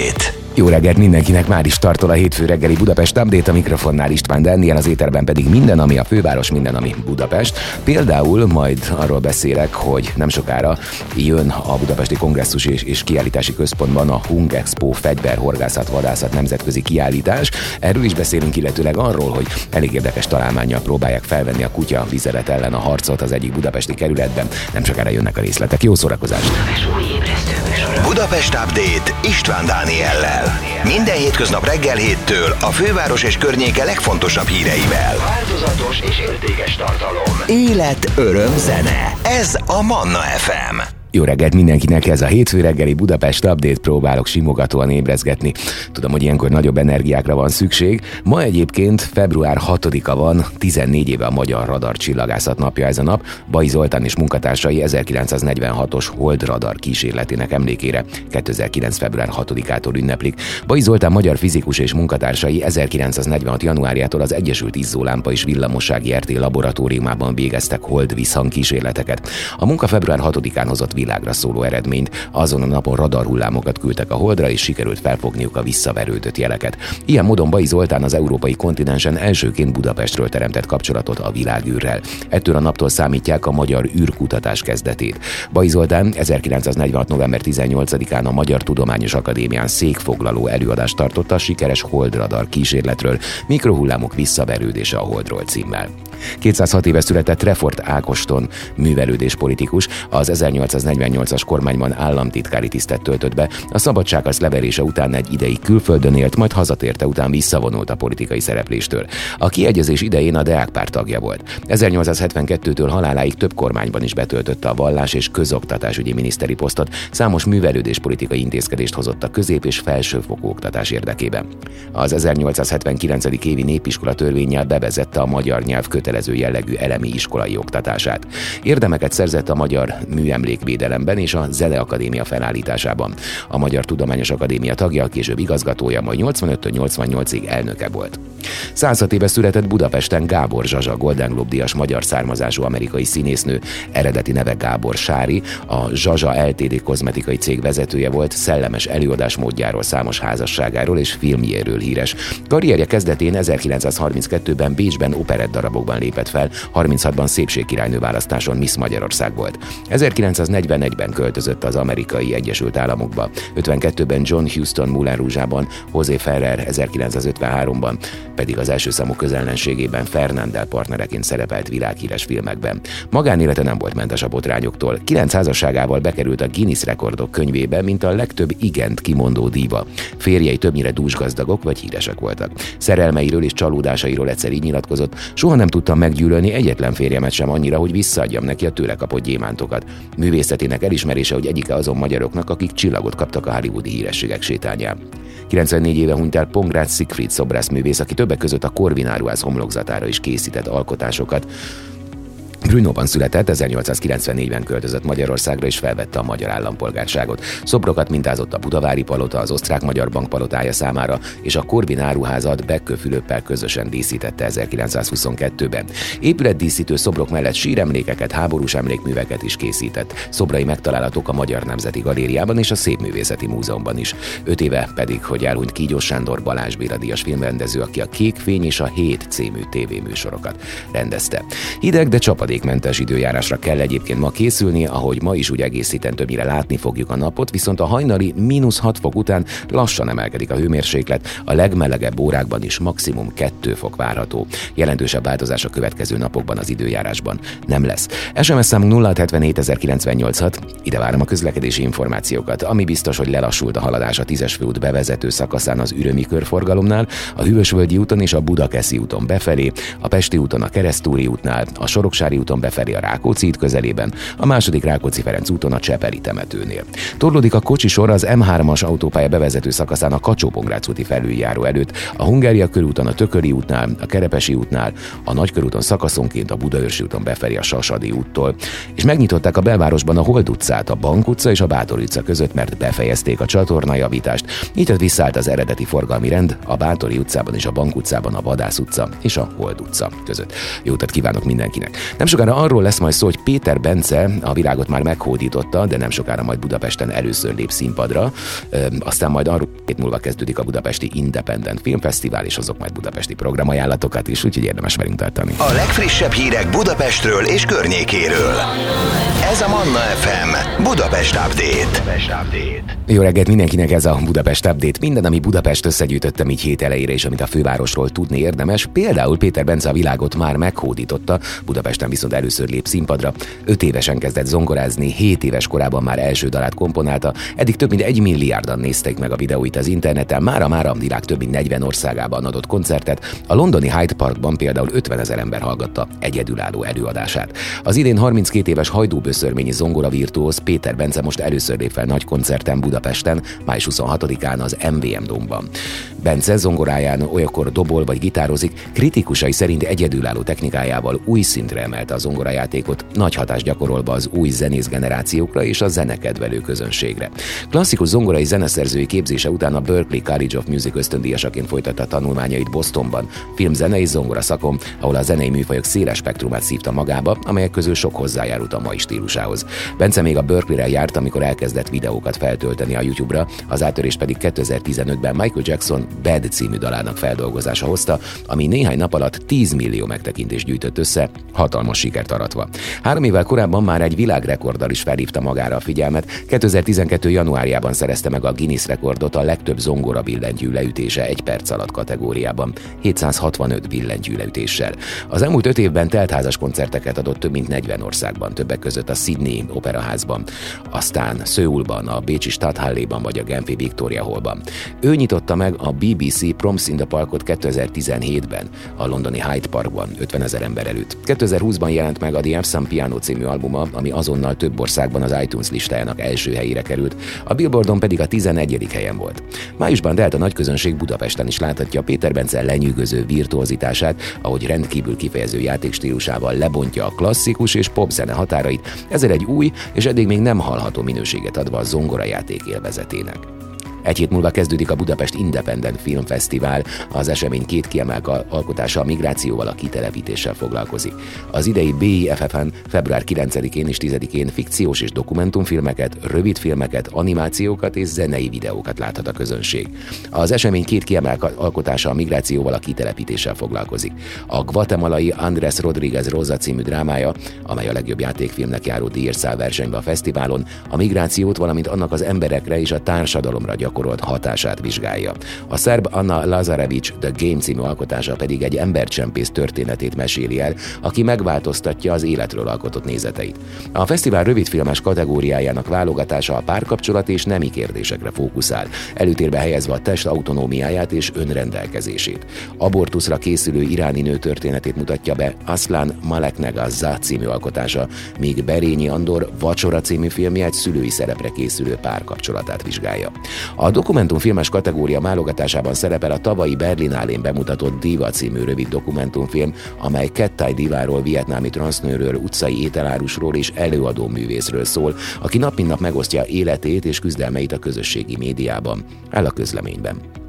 Update. Jó reggelt mindenkinek, már is tartol a hétfő reggeli Budapest Update, a mikrofonnál István Daniel, az éterben pedig minden, ami a főváros, minden, ami Budapest. Például majd arról beszélek, hogy nem sokára jön a Budapesti Kongresszus és, és Kiállítási Központban a Hung Expo fegyverhorgászat, vadászat nemzetközi kiállítás. Erről is beszélünk, illetőleg arról, hogy elég érdekes találmányjal próbálják felvenni a kutya vizelet ellen a harcot az egyik budapesti kerületben. Nem sokára jönnek a részletek. Jó szórakozást! Budapest Update István Dániellel. Minden hétköznap reggel héttől a főváros és környéke legfontosabb híreivel. Változatos és értékes tartalom. Élet, öröm, zene. Ez a Manna FM. Jó reggelt mindenkinek, ez a hétfő reggeli Budapest Update próbálok simogatóan ébrezgetni. Tudom, hogy ilyenkor nagyobb energiákra van szükség. Ma egyébként február 6-a van, 14 éve a Magyar Radar Csillagászat napja ez a nap. Bai Zoltán és munkatársai 1946-os Hold Radar kísérletének emlékére 2009. február 6-ától ünneplik. Bai Zoltán magyar fizikus és munkatársai 1946. januárjától az Egyesült Izzólámpa és Villamossági RT laboratóriumában végeztek Hold kísérleteket. A munka február 6-án hozott világra szóló eredményt. Azon a napon radarhullámokat küldtek a holdra, és sikerült felfogniuk a visszaverődött jeleket. Ilyen módon Bai Zoltán az európai kontinensen elsőként Budapestről teremtett kapcsolatot a világűrrel. Ettől a naptól számítják a magyar űrkutatás kezdetét. Bai Zoltán 1946. november 18-án a Magyar Tudományos Akadémián székfoglaló előadást tartotta a sikeres holdradar kísérletről, mikrohullámok visszaverődése a holdról címmel. 206 éve született Refort Ákoston, művelődés politikus, az 1848-as kormányban államtitkári tisztet töltött be, a szabadságharc leverése után egy ideig külföldön élt, majd hazatérte után visszavonult a politikai szerepléstől. A kiegyezés idején a Deák párt tagja volt. 1872-től haláláig több kormányban is betöltötte a vallás és közoktatásügyi miniszteri posztot, számos művelődés politikai intézkedést hozott a közép- és felsőfokú oktatás érdekében. Az 1879. évi népiskola törvényel bevezette a magyar nyelv köte kötelező jellegű elemi iskolai oktatását. Érdemeket szerzett a Magyar Műemlékvédelemben és a Zele Akadémia felállításában. A Magyar Tudományos Akadémia tagja, később igazgatója, majd 85-88-ig elnöke volt. 106 éve született Budapesten Gábor Zsazsa, Golden Globe díjas magyar származású amerikai színésznő, eredeti neve Gábor Sári, a Zsazsa LTD kozmetikai cég vezetője volt, szellemes előadás módjáról, számos házasságáról és filmjéről híres. Karrierje kezdetén 1932-ben Bécsben operett darabokban lépett fel, 36-ban szépségkirálynő választáson Miss Magyarország volt. 1941-ben költözött az amerikai Egyesült Államokba, 52-ben John Houston Moulin Rouge-ában, José Ferrer 1953-ban, pedig az első számú közellenségében Fernandel partnereként szerepelt világhíres filmekben. Magánélete nem volt mentes a botrányoktól. Kilenc házasságával bekerült a Guinness rekordok könyvébe, mint a legtöbb igent kimondó díva. Férjei többnyire dúsgazdagok vagy híresek voltak. Szerelmeiről és csalódásairól egyszer így nyilatkozott, soha nem tudtam meggyűlölni egyetlen férjemet sem annyira, hogy visszaadjam neki a tőle kapott gyémántokat. Művészetének elismerése, hogy egyike azon magyaroknak, akik csillagot kaptak a hollywoodi hírességek sétányán. 94 éve hunyt el Pongrácz Siegfried szobrászművész, aki többek között a Corvin áruház homlokzatára is készített alkotásokat. Brunóban született, 1894-ben költözött Magyarországra és felvette a magyar állampolgárságot. Szobrokat mintázott a Budavári Palota, az Osztrák-Magyar Bank palotája számára, és a Korvin áruházat Bekkő Fülöppel közösen díszítette 1922-ben. Épületdíszítő szobrok mellett síremlékeket, háborús emlékműveket is készített. Szobrai megtalálhatók a Magyar Nemzeti Galériában és a Szépművészeti Múzeumban is. Öt éve pedig, hogy elhunyt Kígyós Sándor Balázs Béla díjas filmrendező, aki a Kék Fény és a Hét című tévéműsorokat rendezte. Hideg, de csapat csapadékmentes időjárásra kell egyébként ma készülni, ahogy ma is úgy egész héten többnyire látni fogjuk a napot, viszont a hajnali mínusz 6 fok után lassan emelkedik a hőmérséklet, a legmelegebb órákban is maximum 2 fok várható. Jelentősebb változás a következő napokban az időjárásban nem lesz. SMS számunk 0770 ide várom a közlekedési információkat, ami biztos, hogy lelassult a haladás a 10-es főút bevezető szakaszán az ürömi körforgalomnál, a Hűvösvölgyi úton és a Budakeszi úton befelé, a Pesti úton a Keresztúri útnál, a Soroksári úton befelé a Rákóczi út közelében, a második Rákóczi-Ferenc úton a Cseperi temetőnél. Torlódik a kocsisor az M3-as autópálya bevezető szakaszán a kacsó úti felüljáró előtt, a Hungária körúton a Tököli útnál, a Kerepesi útnál, a Nagykörúton szakaszonként a Budaörsi úton befelé a Sasadi úttól, és megnyitották a belvárosban a Hold utcát, a Bank utca és a Bátor utca között, mert befejezték a csatornajavítást. Így tehát visszaállt az eredeti forgalmi rend a Bátori utcában és a Bank utcában a Vadász utca és a Hold utca között. Jó utat kívánok mindenkinek! Nem sokára arról lesz majd szó, hogy Péter Bence a világot már meghódította, de nem sokára majd Budapesten először lép színpadra. Aztán majd arról két múlva kezdődik a Budapesti Independent Filmfesztivál, és azok majd budapesti programajánlatokat is, úgyhogy érdemes velünk tartani. A legfrissebb hírek Budapestről és környékéről. Ez a Manna FM Budapest Update. Budapest Update. Jó reggelt mindenkinek ez a Budapest Update. Minden, ami Budapest összegyűjtöttem így hét elejére, és amit a fővárosról tudni érdemes. Például Péter Bence a világot már meghódította, Budapesten viszont először lép színpadra. Öt évesen kezdett zongorázni, hét éves korában már első dalát komponálta, eddig több mint egy milliárdan nézték meg a videóit az interneten, mára már a világ több mint 40 országában adott koncertet, a londoni Hyde Parkban például 50 ezer ember hallgatta egyedülálló előadását. Az idén 32 éves hajdúböszörményi zongora virtuóz Péter Bence most először lép fel nagy koncerten Budapesten, május 26-án az MVM Domban. Bence zongoráján olyankor dobol vagy gitározik, kritikusai szerint egyedülálló technikájával új szintre emelte a zongorajátékot, nagy hatást gyakorolva az új zenész generációkra és a zenekedvelő közönségre. Klasszikus zongorai zeneszerzői képzése után a Berkeley College of Music ösztöndíjasaként folytatta tanulmányait Bostonban, filmzenei zongora szakon, ahol a zenei műfajok széles spektrumát szívta magába, amelyek közül sok hozzájárult a mai stílusához. Bence még a Berkeley-re járt, amikor elkezdett videókat feltölteni a YouTube-ra, az áttörés pedig 2015-ben Michael Jackson Bad című dalának feldolgozása hozta, ami néhány nap alatt 10 millió megtekintést gyűjtött össze, hatalmas sikert aratva. Három évvel korábban már egy világrekorddal is felhívta magára a figyelmet. 2012. januárjában szerezte meg a Guinness rekordot a legtöbb zongora billentyű leütése egy perc alatt kategóriában, 765 billentyű leütéssel. Az elmúlt öt évben teltházas koncerteket adott több mint 40 országban, többek között a Sydney Operaházban, aztán Szőulban, a Bécsi Stadthalléban vagy a Genfi Victoria Hallban. Ő nyitotta meg a BBC Proms in the Parkot 2017-ben, a londoni Hyde Parkban 50 ezer ember előtt. 2020-ban jelent meg a The Epsom Piano című albuma, ami azonnal több országban az iTunes listájának első helyére került, a Billboardon pedig a 11. helyen volt. Májusban Delta nagy közönség Budapesten is láthatja Péter Bence lenyűgöző virtuozitását, ahogy rendkívül kifejező játékstílusával lebontja a klasszikus és popzene határait, ezzel egy új és eddig még nem hallható minőséget adva a zongorajáték élvezetének. Egy hét múlva kezdődik a Budapest Independent Film Fesztivál. Az esemény két kiemelt alkotása a migrációval, a kitelepítéssel foglalkozik. Az idei BIFF-en február 9-én és 10-én fikciós és dokumentumfilmeket, rövidfilmeket, animációkat és zenei videókat láthat a közönség. Az esemény két kiemelt alkotása a migrációval, a kitelepítéssel foglalkozik. A guatemalai Andrés Rodríguez Rosa című drámája, amely a legjobb játékfilmnek járó díjért versenybe a fesztiválon, a migrációt, valamint annak az emberekre és a társadalomra gyakorolt gyakorolt hatását vizsgálja. A szerb Anna Lazarevics The Game című alkotása pedig egy embercsempész történetét meséli el, aki megváltoztatja az életről alkotott nézeteit. A fesztivál rövidfilmes kategóriájának válogatása a párkapcsolat és nemi kérdésekre fókuszál, előtérbe helyezve a test autonómiáját és önrendelkezését. Abortuszra készülő iráni nő történetét mutatja be Aslan Malekneg a Zá című alkotása, míg Berényi Andor Vacsora című filmje egy szülői szerepre készülő párkapcsolatát vizsgálja. A dokumentumfilmes kategória válogatásában szerepel a tavalyi Berlinálén bemutatott Diva című rövid dokumentumfilm, amely Kettai Diváról, vietnámi transznőről, utcai ételárusról és előadó művészről szól, aki nap mint nap megosztja életét és küzdelmeit a közösségi médiában. Áll a közleményben.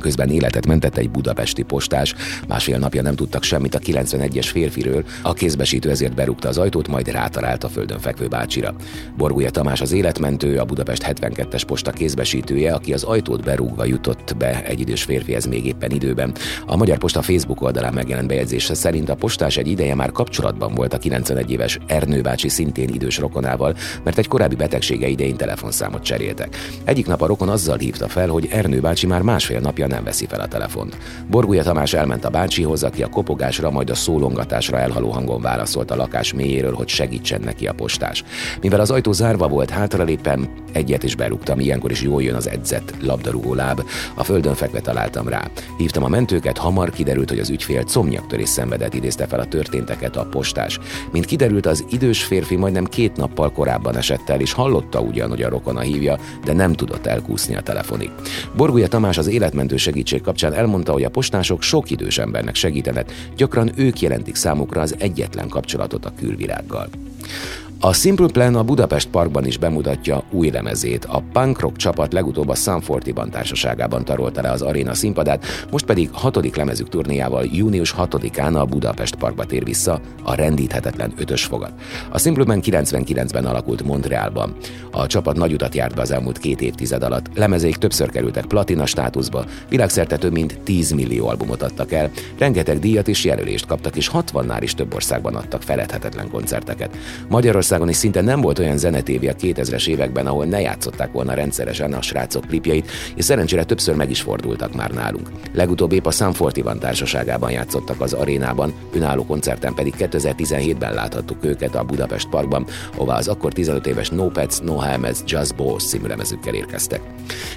Közben életet mentett egy budapesti postás, másfél napja nem tudtak semmit a 91-es férfiről, a kézbesítő ezért berúgta az ajtót, majd rátalált a földön fekvő bácsira. Borgulya Tamás az életmentő, a Budapest 72-es posta kézbesítője, aki az ajtót berúgva jutott be egy idős férfihez még éppen időben. A Magyar Posta Facebook oldalán megjelent bejegyzése szerint a postás egy ideje már kapcsolatban volt a 91 éves Ernő bácsi szintén idős rokonával, mert egy korábbi betegsége idején telefonszámot cseréltek. Egyik nap a rokon azzal hívta fel, hogy Ernő bácsi már másfél napja nem veszi fel a telefont. Borgulya Tamás elment a bácsihoz, aki a kopogásra, majd a szólongatásra elhaló hangon válaszolt a lakás mélyéről, hogy segítsen neki a postás. Mivel az ajtó zárva volt, hátralépem, egyet is berúgtam, ilyenkor is jól jön az edzett labdarúgó láb. A földön fekve találtam rá. Hívtam a mentőket, hamar kiderült, hogy az ügyfél comnyaktörés szenvedett, idézte fel a történteket a postás. Mint kiderült, az idős férfi majdnem két nappal korábban esett el, és hallotta ugyan, hogy a rokona hívja, de nem tudott elkúszni a telefonig. Borgulya Tamás az életmentő segítség kapcsán elmondta, hogy a postások sok idős embernek segítenek, gyakran ők jelentik számukra az egyetlen kapcsolatot a külvilággal. A Simple Plan a Budapest Parkban is bemutatja új lemezét. A punk rock csapat legutóbb a 40 társaságában tarolta le az aréna színpadát, most pedig hatodik lemezük turnéjával június 6-án a Budapest Parkba tér vissza a rendíthetetlen ötös fogat. A Simple Plan 99-ben alakult Montrealban. A csapat nagy utat járt be az elmúlt két évtized alatt. Lemezék többször kerültek platina státuszba, világszerte több mint 10 millió albumot adtak el, rengeteg díjat és jelölést kaptak, és 60-nál is több országban adtak feledhetetlen koncerteket. Magyarország Magyarországon is szinte nem volt olyan zenetévé a 2000-es években, ahol ne játszották volna rendszeresen a srácok klipjeit, és szerencsére többször meg is fordultak már nálunk. Legutóbb épp a Sam van társaságában játszottak az arénában, önálló koncerten pedig 2017-ben láthattuk őket a Budapest Parkban, ahová az akkor 15 éves No Pets, No Helmets, Just Boss című lemezükkel érkeztek.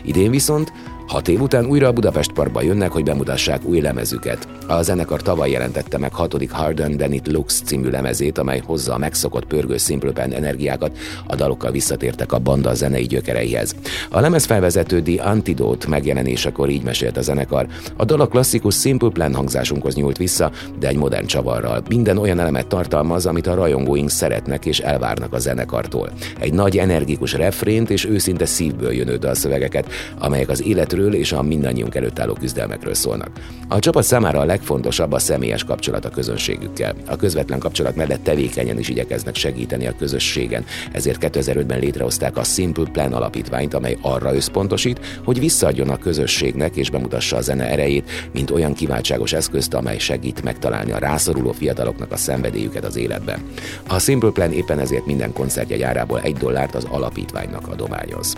Idén viszont Hat év után újra a Budapest Parkba jönnek, hogy bemutassák új lemezüket. A zenekar tavaly jelentette meg hatodik Harden Than It Looks című lemezét, amely hozza a megszokott pörgő Simple energiákat, a dalokkal visszatértek a banda zenei gyökereihez. A lemez felvezető The Antidote megjelenésekor így mesélt a zenekar. A dal a klasszikus Simple Plan hangzásunkhoz nyúlt vissza, de egy modern csavarral. Minden olyan elemet tartalmaz, amit a rajongóink szeretnek és elvárnak a zenekartól. Egy nagy energikus refrént és őszinte szívből jönő dalszövegeket, amelyek az életről életről és a mindannyiunk előtt álló küzdelmekről szólnak. A csapat számára a legfontosabb a személyes kapcsolat a közönségükkel. A közvetlen kapcsolat mellett tevékenyen is igyekeznek segíteni a közösségen, ezért 2005-ben létrehozták a Simple Plan alapítványt, amely arra összpontosít, hogy visszaadjon a közösségnek és bemutassa a zene erejét, mint olyan kiváltságos eszközt, amely segít megtalálni a rászoruló fiataloknak a szenvedélyüket az életben. A Simple Plan éppen ezért minden koncertje járából egy dollárt az alapítványnak adományoz.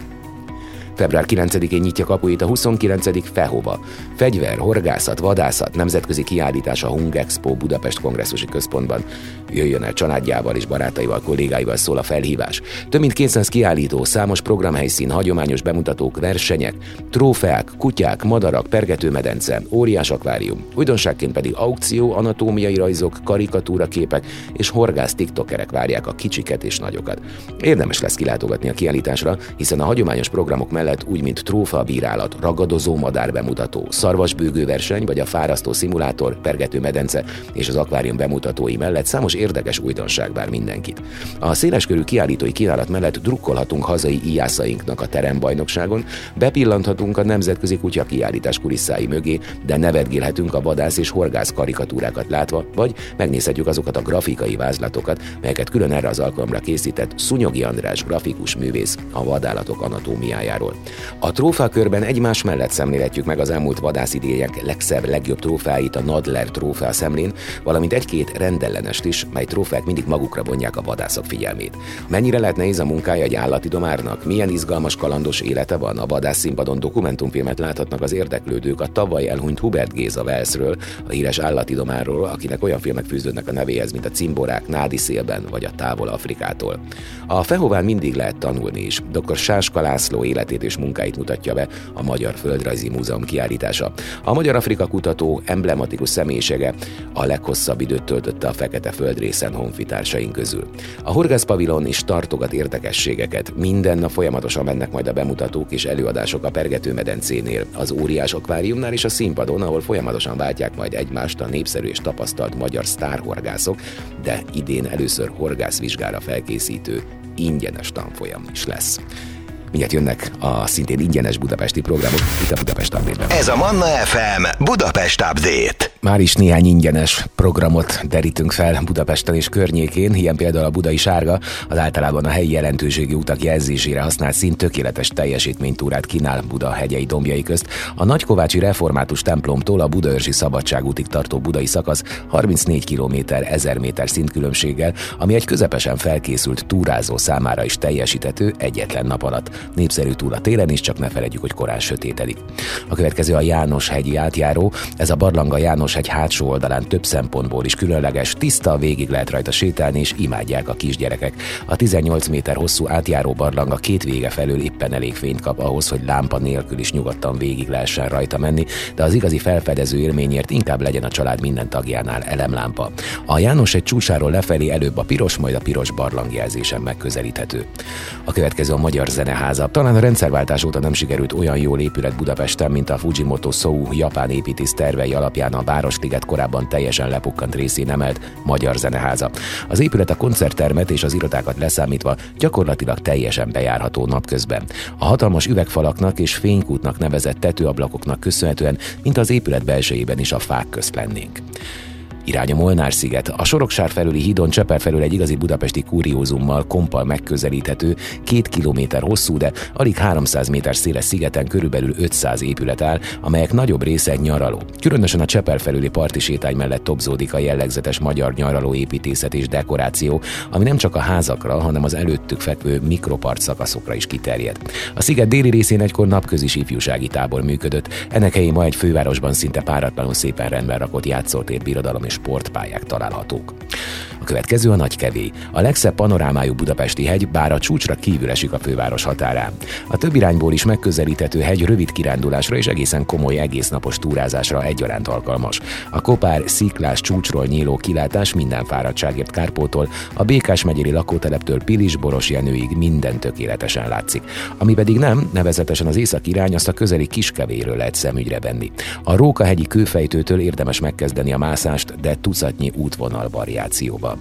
Február 9-én nyitja kapuit a 29. Fehova. Fegyver, horgászat, vadászat, nemzetközi kiállítás a Hung Expo Budapest Kongresszusi Központban. Jöjjön el családjával és barátaival, kollégáival szól a felhívás. Több mint 200 kiállító, számos programhelyszín, hagyományos bemutatók, versenyek, trófeák, kutyák, madarak, pergetőmedence, óriás akvárium. Újdonságként pedig aukció, anatómiai rajzok, karikatúra képek és horgász tiktokerek várják a kicsiket és nagyokat. Érdemes lesz kilátogatni a kiállításra, hiszen a hagyományos programok mellett mellett úgy, mint trófa bírálat, ragadozó madár bemutató, szarvasbőgő verseny vagy a fárasztó szimulátor, pergető medence és az akvárium bemutatói mellett számos érdekes újdonság vár mindenkit. A széleskörű kiállítói kínálat mellett drukkolhatunk hazai íjászainknak a terembajnokságon, bepillanthatunk a nemzetközi kutya kiállítás kulisszái mögé, de nevetgélhetünk a vadász és horgász karikatúrákat látva, vagy megnézhetjük azokat a grafikai vázlatokat, melyeket külön erre az alkalomra készített Szunyogi András grafikus művész a vadállatok anatómiájáról. A trófakörben egymás mellett szemlélhetjük meg az elmúlt vadászidélyek legszebb, legjobb trófáit a Nadler trófea szemlén, valamint egy-két rendellenest is, mely trófák mindig magukra vonják a vadászok figyelmét. Mennyire lehet nehéz a munkája egy állati domárnak? Milyen izgalmas kalandos élete van? A vadász színpadon dokumentumfilmet láthatnak az érdeklődők a tavaly elhunyt Hubert Géza Velszről, a híres állatidomárról, akinek olyan filmek fűződnek a nevéhez, mint a Cimborák, Nádi szélben vagy a Távol Afrikától. A Fehován mindig lehet tanulni is. Dr. Sáska László életét és munkáit mutatja be a Magyar Földrajzi Múzeum kiállítása. A Magyar Afrika kutató emblematikus személyisége a leghosszabb időt töltötte a Fekete Földrészen honfitársaink közül. A Horgász Pavilon is tartogat érdekességeket. Minden nap folyamatosan mennek majd a bemutatók és előadások a Pergetőmedencénél, az óriás akváriumnál és a színpadon, ahol folyamatosan váltják majd egymást a népszerű és tapasztalt magyar sztárhorgászok, de idén először horgászvizsgára felkészítő ingyenes tanfolyam is lesz. Mindjárt jönnek a szintén ingyenes budapesti programok itt a Budapest update Ez a Manna FM Budapest Update. Már is néhány ingyenes programot derítünk fel Budapesten és környékén, ilyen például a Budai Sárga, az általában a helyi jelentőségi utak jelzésére használt szint tökéletes teljesítménytúrát kínál Buda hegyei dombjai közt. A Nagykovácsi Református templomtól a Budaörsi Szabadságútig tartó budai szakasz 34 km 1000 méter szintkülönbséggel, ami egy közepesen felkészült túrázó számára is teljesíthető egyetlen nap alatt. Népszerű túl a télen is, csak ne felejtjük, hogy korán sötétedik. A következő a János hegyi átjáró, ez a barlanga János egy hátsó oldalán több szempontból is különleges, tiszta, végig lehet rajta sétálni, és imádják a kisgyerekek. A 18 méter hosszú átjáró barlanga két vége felől éppen elég fényt kap ahhoz, hogy lámpa nélkül is nyugodtan végig lehessen rajta menni, de az igazi felfedező élményért inkább legyen a család minden tagjánál elemlámpa. A János egy csúcsáról lefelé előbb a piros, majd a piros barlangjelzésen megközelíthető. A következő a Magyar Zeneház háza. Talán a rendszerváltás óta nem sikerült olyan jól épület Budapesten, mint a Fujimoto Sou japán építész tervei alapján a Városliget korábban teljesen lepukkant részén emelt Magyar Zeneháza. Az épület a koncerttermet és az irodákat leszámítva gyakorlatilag teljesen bejárható napközben. A hatalmas üvegfalaknak és fénykútnak nevezett tetőablakoknak köszönhetően, mint az épület belsejében is a fák közt lennénk. Irány a Molnár-sziget. A Soroksár felüli hídon Cseper felül egy igazi budapesti kuriózummal kompal megközelíthető, két kilométer hosszú, de alig 300 méter széles szigeten körülbelül 500 épület áll, amelyek nagyobb része nyaraló. Különösen a Cseper felüli parti sétány mellett topzódik a jellegzetes magyar nyaraló építészet és dekoráció, ami nem csak a házakra, hanem az előttük fekvő mikropart szakaszokra is kiterjed. A sziget déli részén egykor napközis ifjúsági tábor működött, ennek helyén ma egy fővárosban szinte páratlanul szépen rendben rakott játszótér, birodalom és sportpályák találhatók. A következő a Nagykevé, a legszebb panorámájú budapesti hegy, bár a csúcsra kívül esik a főváros határán. A több irányból is megközelíthető hegy rövid kirándulásra és egészen komoly egésznapos túrázásra egyaránt alkalmas. A kopár sziklás csúcsról nyíló kilátás minden fáradtságért kárpótól, a Békás megyeri lakóteleptől Pilis Boros Jenőig minden tökéletesen látszik. Ami pedig nem, nevezetesen az észak irány, azt a közeli kiskevéről lehet szemügyre venni. A Rókahegyi kőfejtőtől érdemes megkezdeni a mászást, de tucatnyi útvonal variációba.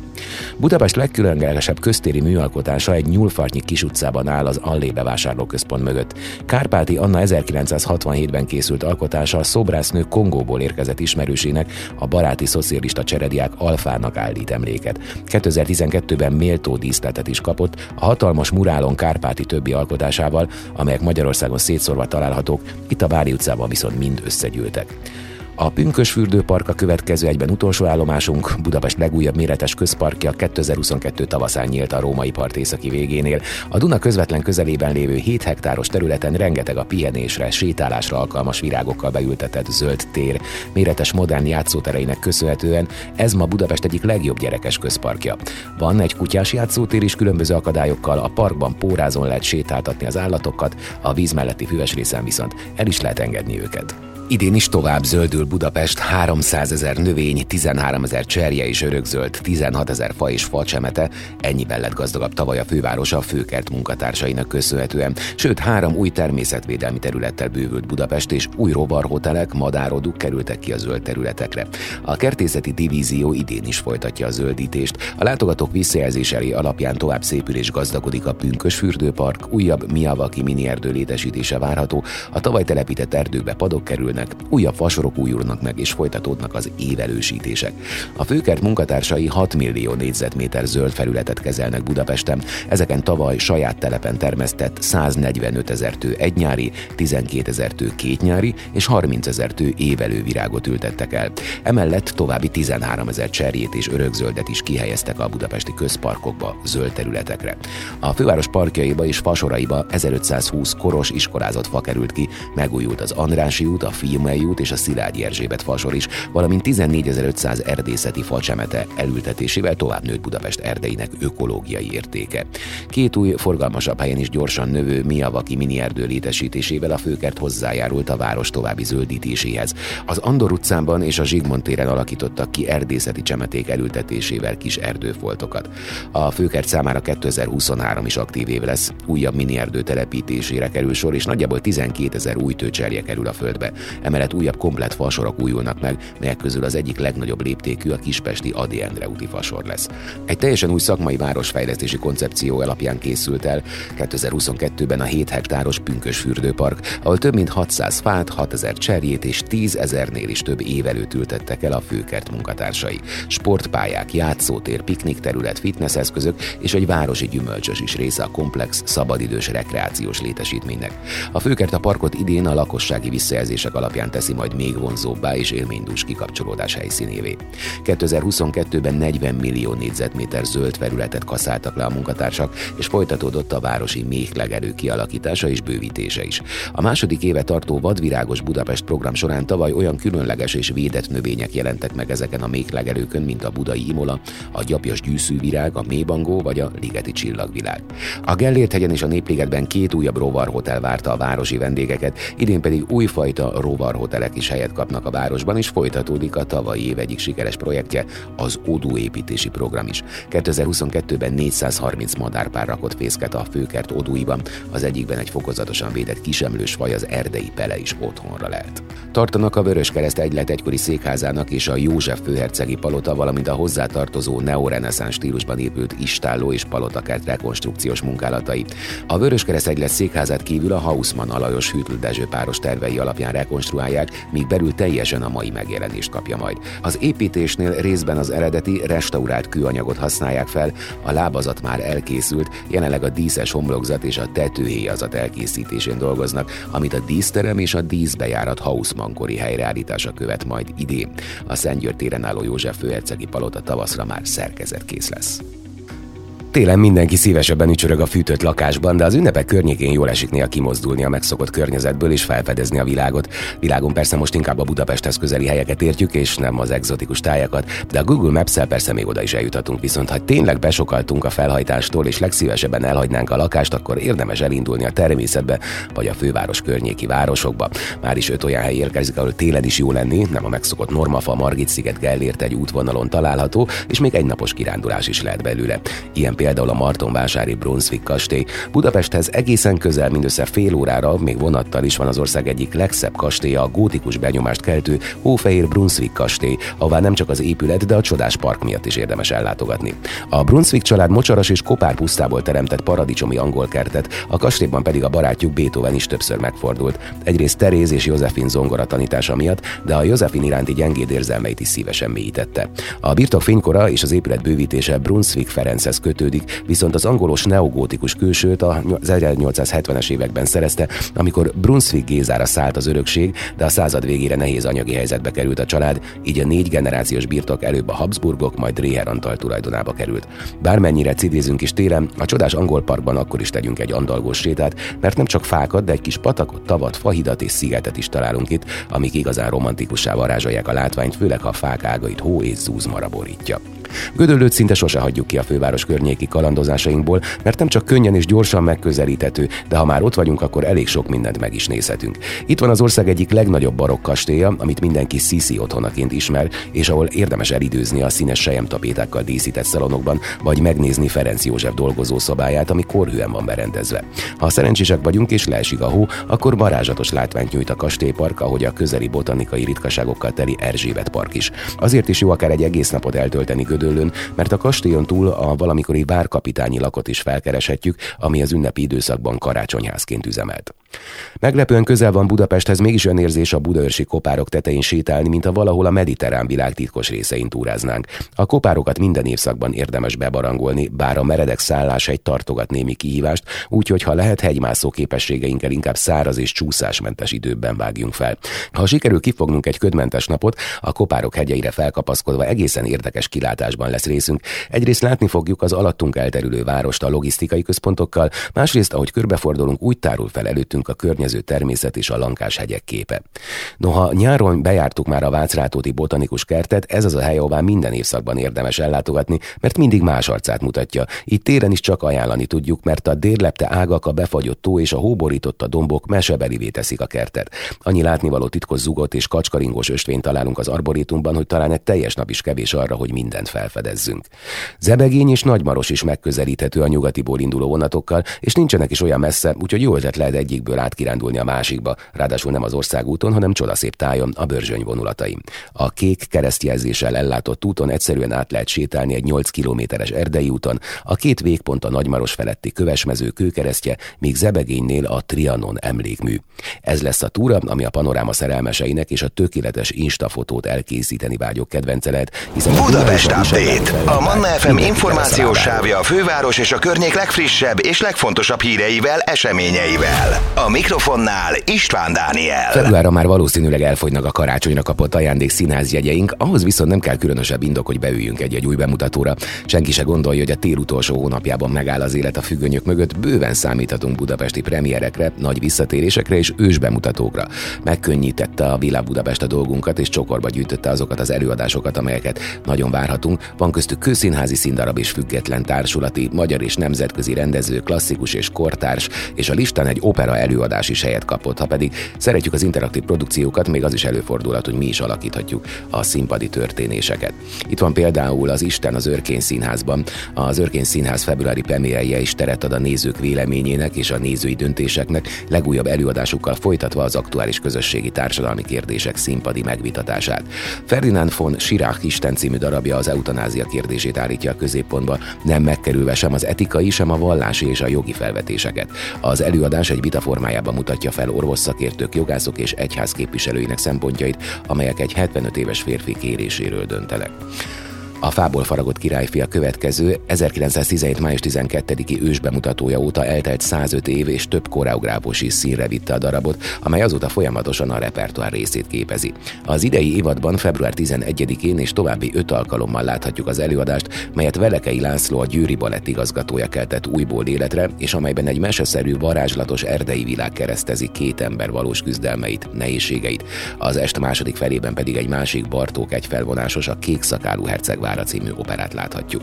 Budapest legkülönlegesebb köztéri műalkotása egy nyúlfartnyi kis utcában áll az Allé bevásárlóközpont mögött. Kárpáti Anna 1967-ben készült alkotása a szobrásznő Kongóból érkezett ismerősének, a baráti szocialista cserediák Alfának állít emléket. 2012-ben méltó díszletet is kapott a hatalmas murálon Kárpáti többi alkotásával, amelyek Magyarországon szétszórva találhatók, itt a Bári utcában viszont mind összegyűltek. A Pünkös fürdőpark a következő egyben utolsó állomásunk, Budapest legújabb méretes közparkja 2022 tavaszán nyílt a római part északi végénél. A Duna közvetlen közelében lévő 7 hektáros területen rengeteg a pihenésre, sétálásra alkalmas virágokkal beültetett zöld tér. Méretes modern játszótereinek köszönhetően ez ma Budapest egyik legjobb gyerekes közparkja. Van egy kutyás játszótér is különböző akadályokkal, a parkban pórázon lehet sétáltatni az állatokat, a víz melletti füves részen viszont el is lehet engedni őket. Idén is tovább zöldül Budapest, 300 ezer növény, 13 ezer cserje és örökzöld, 16 ezer fa és facsemete, ennyiben lett gazdagabb tavaly a fővárosa a főkert munkatársainak köszönhetően, sőt három új természetvédelmi területtel bővült Budapest és új rovarhotelek, madároduk kerültek ki a zöld területekre. A kertészeti divízió idén is folytatja a zöldítést, a látogatók visszajelzései alapján tovább szépül és gazdagodik a Pünkös fürdőpark, újabb Miavaki mini erdő létesítése várható, a tavaly telepített erdőkbe padok kerülnek, épülnek, újabb fasorok újulnak meg és folytatódnak az évelősítések. A főkert munkatársai 6 millió négyzetméter zöld felületet kezelnek Budapesten, ezeken tavaly saját telepen termesztett 145 ezer tő egynyári, 12 ezer tő kétnyári és 30 ezer tő évelő virágot ültettek el. Emellett további 13 ezer cserjét és örökzöldet is kihelyeztek a budapesti közparkokba, zöld területekre. A főváros parkjaiba és fasoraiba 1520 koros iskolázott fa került ki, megújult az Andrási út, a Fiumei út és a Szilágyi Erzsébet fasor is, valamint 14.500 erdészeti facsemete elültetésével tovább nőtt Budapest erdeinek ökológiai értéke. Két új, forgalmasabb helyen is gyorsan növő Miavaki mini erdő létesítésével a főkert hozzájárult a város további zöldítéséhez. Az Andor utcában és a Zsigmond téren alakítottak ki erdészeti csemeték elültetésével kis erdőfoltokat. A főkert számára 2023 is aktív év lesz, újabb mini erdő telepítésére kerül sor, és nagyjából 12 ezer új tőcserje kerül a földbe. Emellett újabb komplet fasorok újulnak meg, melyek közül az egyik legnagyobb léptékű a kispesti Adi Endre úti fasor lesz. Egy teljesen új szakmai városfejlesztési koncepció alapján készült el 2022-ben a 7 hektáros Pünkös fürdőpark, ahol több mint 600 fát, 6000 cserjét és 10 ezernél is több évelőt ültettek el a főkert munkatársai. Sportpályák, játszótér, piknikterület, fitnesseszközök és egy városi gyümölcsös is része a komplex, szabadidős rekreációs létesítménynek. A főkert a parkot idén a lakossági visszajelzések alapján teszi majd még vonzóbbá és élménydús kikapcsolódás helyszínévé. 2022-ben 40 millió négyzetméter zöld felületet kaszáltak le a munkatársak, és folytatódott a városi méhlegelő kialakítása és bővítése is. A második éve tartó Vadvirágos Budapest program során tavaly olyan különleges és védett növények jelentek meg ezeken a méhlegelőkön, mint a budai imola, a gyapjas gyűszűvirág, a mébangó vagy a ligeti csillagvilág. A Gellért hegyen és a Népligetben két újabb rovarhotel várta a városi vendégeket, idén pedig újfajta rovarhotelek is helyet kapnak a városban, és folytatódik a tavalyi év egyik sikeres projektje, az Odú építési program is. 2022-ben 430 madárpár rakott fészket a főkert Odúiban, az egyikben egy fokozatosan védett kisemlős faj, az erdei pele is otthonra lehet. Tartanak a Vöröskereszt egylet egykori székházának és a József főhercegi palota, valamint a hozzátartozó neoreneszánsz stílusban épült istálló és palotakert rekonstrukciós munkálatai. A Vöröskereszt egylet székházát kívül a Hausmann Alajos Hűtl páros tervei alapján rekonstruálják, míg belül teljesen a mai megjelenést kapja majd. Az építésnél részben az eredeti restaurált kőanyagot használják fel, a lábazat már elkészült, jelenleg a díszes homlokzat és a tetőhéjazat elkészítésén dolgoznak, amit a díszterem és a díszbejárat Hausmann-kori helyreállítása követ majd idén. A Szentgyőr téren álló József főhercegi palota tavaszra már szerkezetkész lesz. Télen mindenki szívesebben ücsörög a fűtött lakásban, de az ünnepek környékén jól esik néha kimozdulni a megszokott környezetből és felfedezni a világot. Világon persze most inkább a Budapesthez közeli helyeket értjük, és nem az egzotikus tájakat, de a Google Maps-el persze még oda is eljuthatunk. Viszont ha tényleg besokaltunk a felhajtástól és legszívesebben elhagynánk a lakást, akkor érdemes elindulni a természetbe vagy a főváros környéki városokba. Már is öt olyan hely érkezik, ahol télen is jó lenni, nem a megszokott Normafa, Margit sziget Gellért egy útvonalon található, és még egy napos kirándulás is lehet belőle. Ilyen például a Martonvásári Brunswick kastély. Budapesthez egészen közel, mindössze fél órára, még vonattal is van az ország egyik legszebb kastélya, a gótikus benyomást keltő Hófehér Brunswick kastély, ahová nem csak az épület, de a csodás park miatt is érdemes ellátogatni. A Brunswick család mocsaras és kopár pusztából teremtett paradicsomi angol kertet, a kastélyban pedig a barátjuk Beethoven is többször megfordult. Egyrészt Teréz és Józsefin zongora tanítása miatt, de a Józsefin iránti gyengéd érzelmeit is szívesen mélyítette. A birtok fénykora és az épület bővítése Brunswick Ferenchez kötődik, kezdődik, viszont az angolos neogótikus külsőt az 1870-es években szerezte, amikor Brunswick Gézára szállt az örökség, de a század végére nehéz anyagi helyzetbe került a család, így a négy generációs birtok előbb a Habsburgok, majd Réher Antal tulajdonába került. Bármennyire cidézünk is télen, a csodás angol parkban akkor is tegyünk egy andalgós sétát, mert nem csak fákat, de egy kis patakot, tavat, fahidat és szigetet is találunk itt, amik igazán romantikussá varázsolják a látványt, főleg ha a fák ágait hó és zúz maraborítja. Gödöllőt szinte sose hagyjuk ki a főváros környéki kalandozásainkból, mert nem csak könnyen és gyorsan megközelíthető, de ha már ott vagyunk, akkor elég sok mindent meg is nézhetünk. Itt van az ország egyik legnagyobb barokk kastélya, amit mindenki Sisi otthonaként ismer, és ahol érdemes elidőzni a színes sejemtapétákkal díszített szalonokban, vagy megnézni Ferenc József dolgozó szobáját, ami korhűen van berendezve. Ha szerencsések vagyunk és leesik a hó, akkor varázsatos látványt nyújt a kastélypark, ahogy a közeli botanikai ritkaságokkal teli Erzsébet park is. Azért is jó akár egy egész napot eltölteni Gödöllőn, mert a kastélyon túl a valamikori várkapitányi lakot is felkereshetjük, ami az ünnepi időszakban karácsonyházként üzemelt. Meglepően közel van Budapesthez, mégis önérzés a budaörsi kopárok tetején sétálni, mint a valahol a mediterrán világ titkos részein túráznánk. A kopárokat minden évszakban érdemes bebarangolni, bár a meredek szállás egy tartogat némi kihívást, úgyhogy ha lehet hegymászó képességeinkkel inkább száraz és csúszásmentes időben vágjunk fel. Ha sikerül kifognunk egy ködmentes napot, a kopárok hegyeire felkapaszkodva egészen érdekes kilátásban lesz részünk. Egyrészt látni fogjuk az alattunk elterülő várost a logisztikai központokkal, másrészt, ahogy körbefordulunk, úgy tárul fel előttünk nekünk a környező természet és a lankás hegyek képe. Noha nyáron bejártuk már a Vácrátóti botanikus kertet, ez az a hely, ahová minden évszakban érdemes ellátogatni, mert mindig más arcát mutatja. Itt téren is csak ajánlani tudjuk, mert a dérlepte ágak, a befagyott tó és a hóborította dombok mesebelivé teszik a kertet. Annyi látnivaló titkos zugot és kacskaringos ösvényt találunk az arborétumban, hogy talán egy teljes nap is kevés arra, hogy mindent felfedezzünk. Zebegény és Nagymaros is megközelíthető a nyugatiból induló vonatokkal, és nincsenek is olyan messze, úgyhogy jó ötlet lehet egyikből egyikből átkirándulni a másikba, ráadásul nem az országúton, hanem csodaszép tájon, a Börzsöny vonulataim. A kék keresztjelzéssel ellátott úton egyszerűen át lehet sétálni egy 8 kilométeres erdei úton, a két végpont a Nagymaros feletti kövesmező kőkeresztje, míg Zebegénynél a Trianon emlékmű. Ez lesz a túra, ami a panoráma szerelmeseinek és a tökéletes instafotót elkészíteni vágyok kedvence lehet, hiszen Budapest Update, a Manna FM információs sávja a főváros és a környék legfrissebb és legfontosabb híreivel, eseményeivel. A mikrofonnál István Dániel. Februárra már valószínűleg elfogynak a karácsonyra kapott ajándék színházjegyeink, ahhoz viszont nem kell különösebb indok, hogy beüljünk egy-egy új bemutatóra. Senki se gondolja, hogy a tél utolsó hónapjában megáll az élet a függönyök mögött, bőven számíthatunk budapesti premierekre, nagy visszatérésekre és ősbemutatókra. Megkönnyítette a Világ Budapest a dolgunkat, és csokorba gyűjtötte azokat az előadásokat, amelyeket nagyon várhatunk. Van köztük kőszínházi színdarab és független társulati, magyar és nemzetközi rendező, klasszikus és kortárs, és a listán egy opera előadás is helyet kapott. Ha pedig szeretjük az interaktív produkciókat, még az is előfordulhat, hogy mi is alakíthatjuk a színpadi történéseket. Itt van például az Isten az Örkény Színházban. Az Örkény Színház februári premierje is teret ad a nézők véleményének és a nézői döntéseknek, legújabb előadásukkal folytatva az aktuális közösségi társadalmi kérdések színpadi megvitatását. Ferdinand von Schirach Isten című darabja az eutanázia kérdését állítja a középpontba, nem megkerülve sem az etikai, sem a vallási és a jogi felvetéseket. Az előadás egy vita formájában mutatja fel orvosszakértők, jogászok és egyház képviselőinek szempontjait, amelyek egy 75 éves férfi kéréséről döntenek. A fából faragott királyfi a következő 1917. május 12-i ős bemutatója óta eltelt 105 év és több koreográfus is színre vitte a darabot, amely azóta folyamatosan a repertoár részét képezi. Az idei évadban február 11-én és további öt alkalommal láthatjuk az előadást, melyet Velekei László a Győri Balett igazgatója keltett újból életre, és amelyben egy meseszerű, varázslatos erdei világ keresztezi két ember valós küzdelmeit, nehézségeit. Az est második felében pedig egy másik Bartók egy felvonásos, a kék szakálú herceg Klára című operát láthatjuk.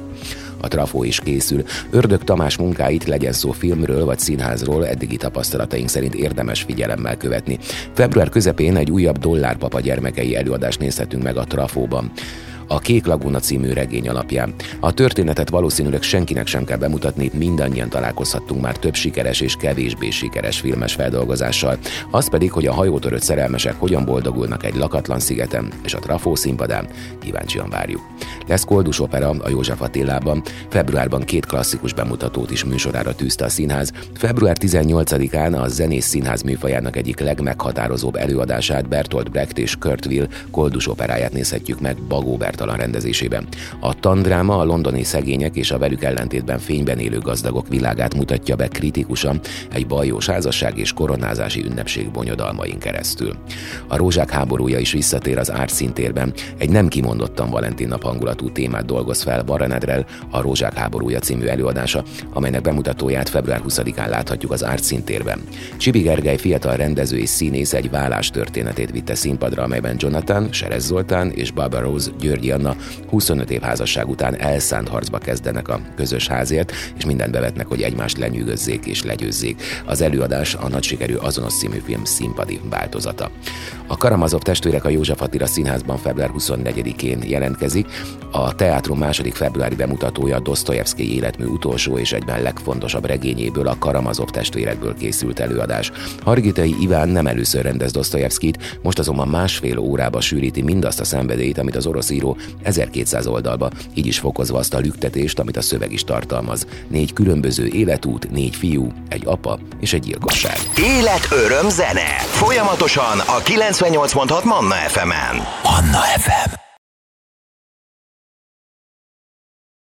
A trafó is készül. Ördög Tamás munkáit legyen szó filmről vagy színházról, eddigi tapasztalataink szerint érdemes figyelemmel követni. Február közepén egy újabb dollárpapa gyermekei előadást nézhetünk meg a trafóban a Kék Laguna című regény alapján. A történetet valószínűleg senkinek sem kell bemutatni, mindannyian találkozhattunk már több sikeres és kevésbé sikeres filmes feldolgozással. Az pedig, hogy a hajótörött szerelmesek hogyan boldogulnak egy lakatlan szigeten és a Trafó színpadán, kíváncsian várjuk. Lesz Koldus Opera a József Attilában, februárban két klasszikus bemutatót is műsorára tűzte a színház. Február 18-án a zenész színház műfajának egyik legmeghatározóbb előadását Bertolt Brecht és Kurt Will Koldus operáját nézhetjük meg Bagó Bertalan rendezésében. A tandráma a londoni szegények és a velük ellentétben fényben élő gazdagok világát mutatja be kritikusan egy bajós házasság és koronázási ünnepség bonyodalmain keresztül. A rózsák háborúja is visszatér az árszintérben, egy nem kimondottan Valentin nap hangulatú témát dolgoz fel Baranedrel, a Rózsák háborúja című előadása, amelynek bemutatóját február 20-án láthatjuk az árszintérben. Csibi Gergely fiatal rendező és színész egy vállás történetét vitte színpadra, amelyben Jonathan, Serez Zoltán és Barbara Rose György Anna 25 év házasság után elszánt harcba kezdenek a közös házért, és mindent bevetnek, hogy egymást lenyűgözzék és legyőzzék. Az előadás a nagy sikerű azonos című film színpadi változata. A Karamazov testvérek a József Attila Színházban február 24-én jelentkezik. A teátrum második februári bemutatója Dostoyevsky életmű utolsó és egyben legfontosabb regényéből a Karamazov testvérekből készült előadás. Hargitai Iván nem először rendez Dostoyevskit, most azonban másfél órába sűríti mindazt a szenvedélyt, amit az orosz író 1200 oldalba, így is fokozva azt a lüktetést, amit a szöveg is tartalmaz. Négy különböző életút, négy fiú, egy apa és egy gyilkosság. Élet, öröm, zene! Folyamatosan a 98.6 Manna FM-en. Manna FM.